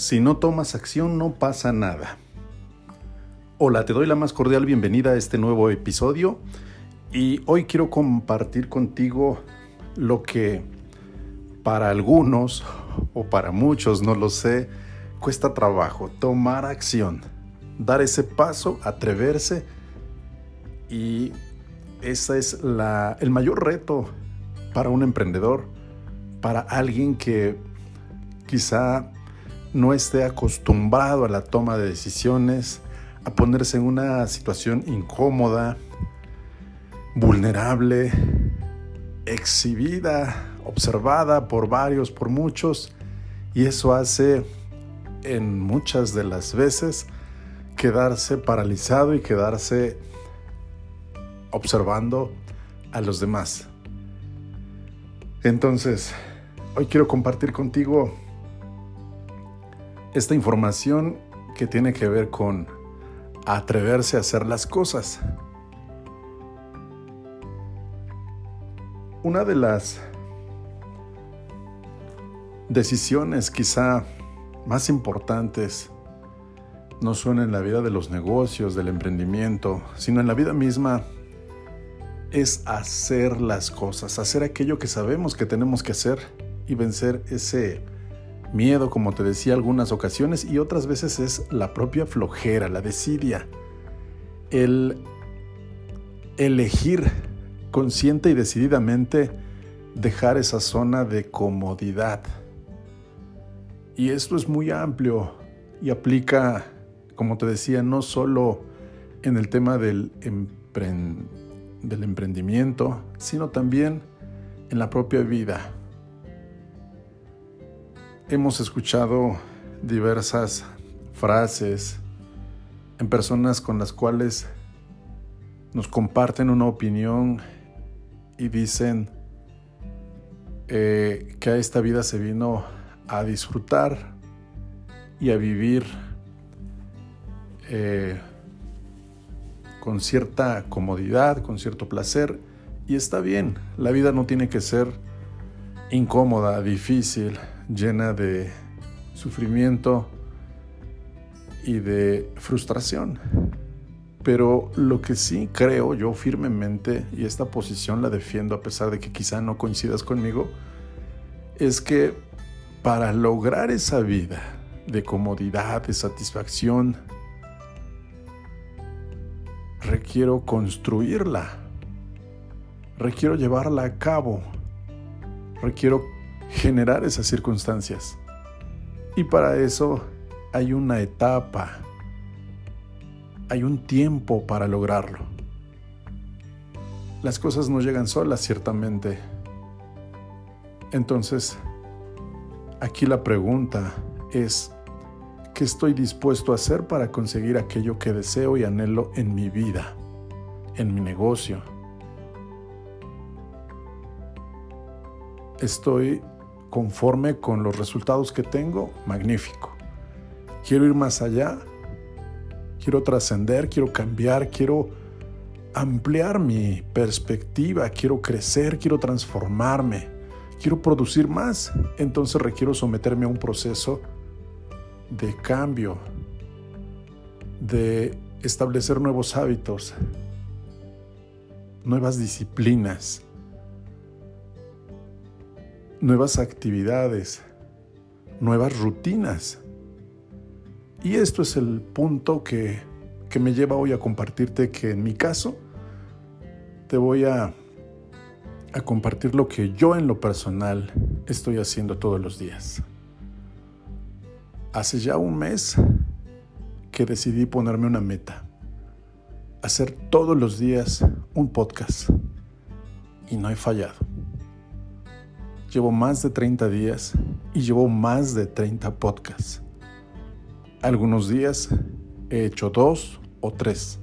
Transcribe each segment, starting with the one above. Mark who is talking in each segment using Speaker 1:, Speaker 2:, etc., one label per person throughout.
Speaker 1: Si no tomas acción no pasa nada. Hola, te doy la más cordial bienvenida a este nuevo episodio y hoy quiero compartir contigo lo que para algunos o para muchos, no lo sé, cuesta trabajo, tomar acción, dar ese paso, atreverse y ese es la, el mayor reto para un emprendedor, para alguien que quizá no esté acostumbrado a la toma de decisiones, a ponerse en una situación incómoda, vulnerable, exhibida, observada por varios, por muchos, y eso hace en muchas de las veces quedarse paralizado y quedarse observando a los demás. Entonces, hoy quiero compartir contigo esta información que tiene que ver con atreverse a hacer las cosas. Una de las decisiones quizá más importantes no son en la vida de los negocios, del emprendimiento, sino en la vida misma, es hacer las cosas, hacer aquello que sabemos que tenemos que hacer y vencer ese miedo, como te decía algunas ocasiones, y otras veces es la propia flojera, la desidia, el elegir consciente y decididamente dejar esa zona de comodidad. Y esto es muy amplio y aplica, como te decía, no solo en el tema del, del emprendimiento, sino también en la propia vida hemos escuchado diversas frases en personas con las cuales nos comparten una opinión y dicen eh, que a esta vida se vino a disfrutar y a vivir eh, con cierta comodidad, con cierto placer. Y está bien, la vida no tiene que ser incómoda, difícil, llena de sufrimiento y de frustración. Pero lo que sí creo yo firmemente, y esta posición la defiendo a pesar de que quizá no coincidas conmigo, es que para lograr esa vida de comodidad, de satisfacción, requiero construirla, requiero llevarla a cabo, requiero generar esas circunstancias. Y para eso hay una etapa, hay un tiempo para lograrlo. Las cosas no llegan solas, ciertamente. Entonces, aquí la pregunta es, ¿qué estoy dispuesto a hacer para conseguir aquello que deseo y anhelo en mi vida, en mi negocio? Estoy conforme con los resultados que tengo, magnífico. Quiero ir más allá, quiero trascender, quiero cambiar, quiero ampliar mi perspectiva, quiero crecer, quiero transformarme, quiero producir más. Entonces requiero someterme a un proceso de cambio, de establecer nuevos hábitos, nuevas disciplinas nuevas actividades, nuevas rutinas. Y esto es el punto que, me lleva hoy a compartirte que en mi caso te voy a, a compartir lo que yo en lo personal estoy haciendo todos los días. Hace ya un mes que decidí ponerme una meta, hacer todos los días un podcast y no he fallado. Llevo más de 30 días y llevo más de 30 podcasts. Algunos días he hecho dos o tres.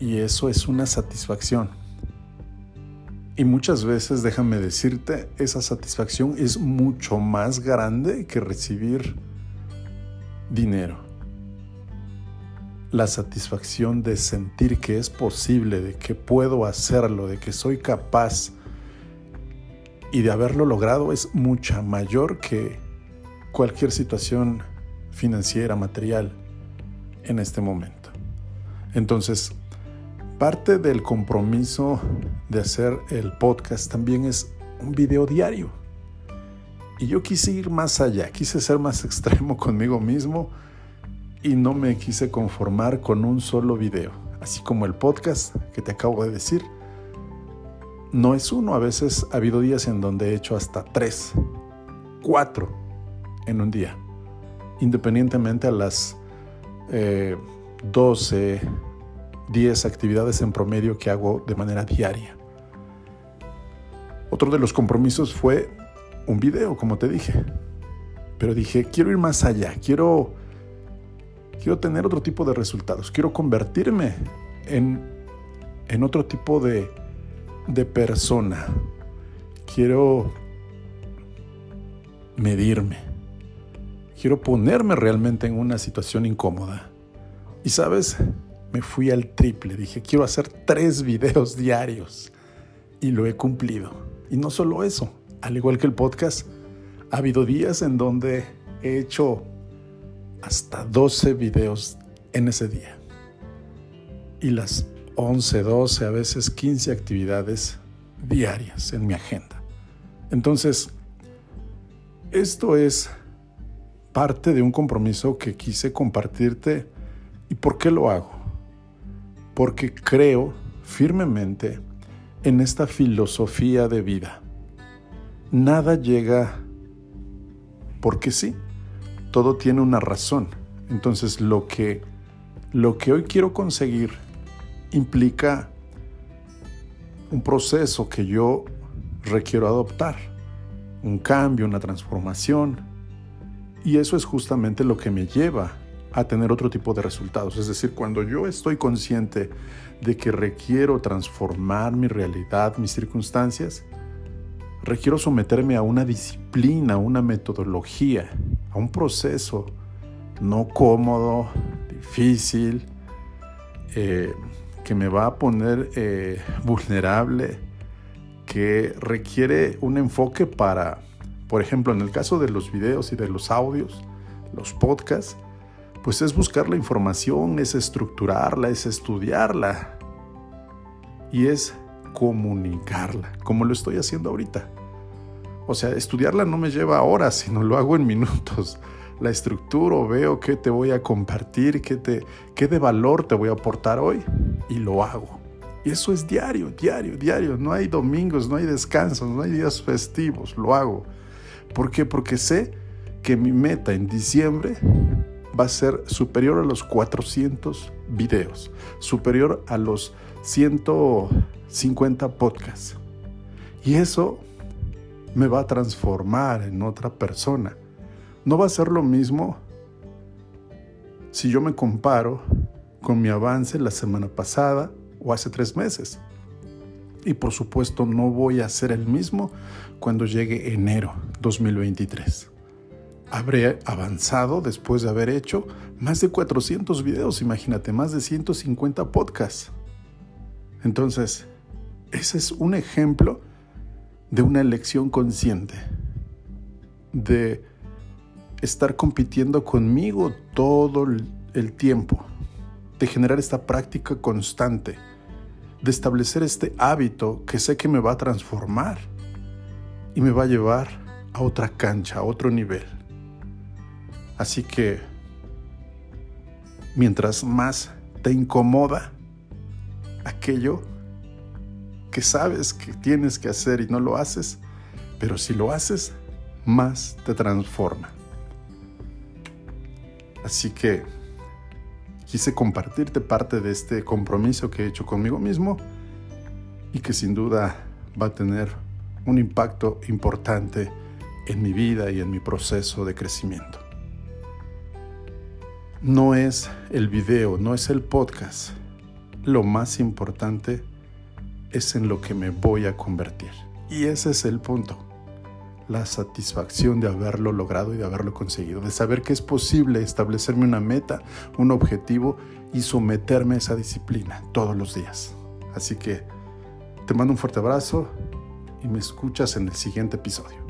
Speaker 1: Y eso es una satisfacción. Y muchas veces, déjame decirte, esa satisfacción es mucho más grande que recibir dinero. La satisfacción de sentir que es posible, de que puedo hacerlo, de que soy capaz y de haberlo logrado es mucha mayor que cualquier situación financiera, material en este momento. Entonces, parte del compromiso de hacer el podcast también es un video diario. Y yo quise ir más allá, quise ser más extremo conmigo mismo y no me quise conformar con un solo video. Así como el podcast que te acabo de decir, no es uno, a veces ha habido días en donde he hecho hasta tres, cuatro en un día, independientemente a las 12, eh, 10 actividades en promedio que hago de manera diaria. Otro de los compromisos fue un video, como te dije. Pero dije, quiero ir más allá, quiero, quiero tener otro tipo de resultados, quiero convertirme en, en otro tipo de, de persona. Quiero medirme. Quiero ponerme realmente en una situación incómoda. Y sabes, me fui al triple. Dije, quiero hacer tres videos diarios. Y lo he cumplido. Y no solo eso, al igual que el podcast, ha habido días en donde he hecho hasta 12 videos en ese día. Y las 11, 12, a veces 15 actividades diarias en mi agenda. Entonces, esto es parte de un compromiso que quise compartirte. ¿Y por qué lo hago? Porque creo firmemente en esta filosofía de vida. Nada llega porque sí, todo tiene una razón. Entonces lo que, lo que hoy quiero conseguir implica un proceso que yo requiero adoptar, un cambio, una transformación. Y eso es justamente lo que me lleva a tener otro tipo de resultados. Es decir, cuando yo estoy consciente de que requiero transformar mi realidad, mis circunstancias, requiero someterme a una disciplina, a una metodología, a un proceso no cómodo, difícil, eh, que me va a poner eh, vulnerable, que requiere un enfoque para, por ejemplo, en el caso de los videos y de los audios, los podcasts, pues es buscar la información, es estructurarla, es estudiarla y es comunicarla, como lo estoy haciendo ahorita. O sea, estudiarla no me lleva horas, sino lo hago en minutos. La estructuro, veo qué te voy a compartir, qué, te, qué de valor te voy a aportar hoy y lo hago. Y eso es diario, diario, diario. No hay domingos, no hay descansos, no hay días festivos, lo hago. ¿Por qué? Porque sé que mi meta en diciembre va a ser superior a los 400 videos, superior a los 150 podcasts. Y eso me va a transformar en otra persona. No va a ser lo mismo si yo me comparo con mi avance la semana pasada o hace tres meses. Y por supuesto no voy a ser el mismo cuando llegue enero 2023 habré avanzado después de haber hecho más de 400 videos, imagínate, más de 150 podcasts. Entonces, ese es un ejemplo de una elección consciente, de estar compitiendo conmigo todo el tiempo, de generar esta práctica constante, de establecer este hábito que sé que me va a transformar y me va a llevar a otra cancha, a otro nivel. Así que mientras más te incomoda aquello que sabes que tienes que hacer y no lo haces, pero si lo haces, más te transforma. Así que quise compartirte parte de este compromiso que he hecho conmigo mismo y que sin duda va a tener un impacto importante en mi vida y en mi proceso de crecimiento no es el video, no es el podcast. Lo más importante es en lo que me voy a convertir. Y ese es el punto. La satisfacción de haberlo logrado y de haberlo conseguido. De saber que es posible establecerme una meta, un objetivo y someterme a esa disciplina todos los días. Así que te mando un fuerte abrazo y me escuchas en el siguiente episodio.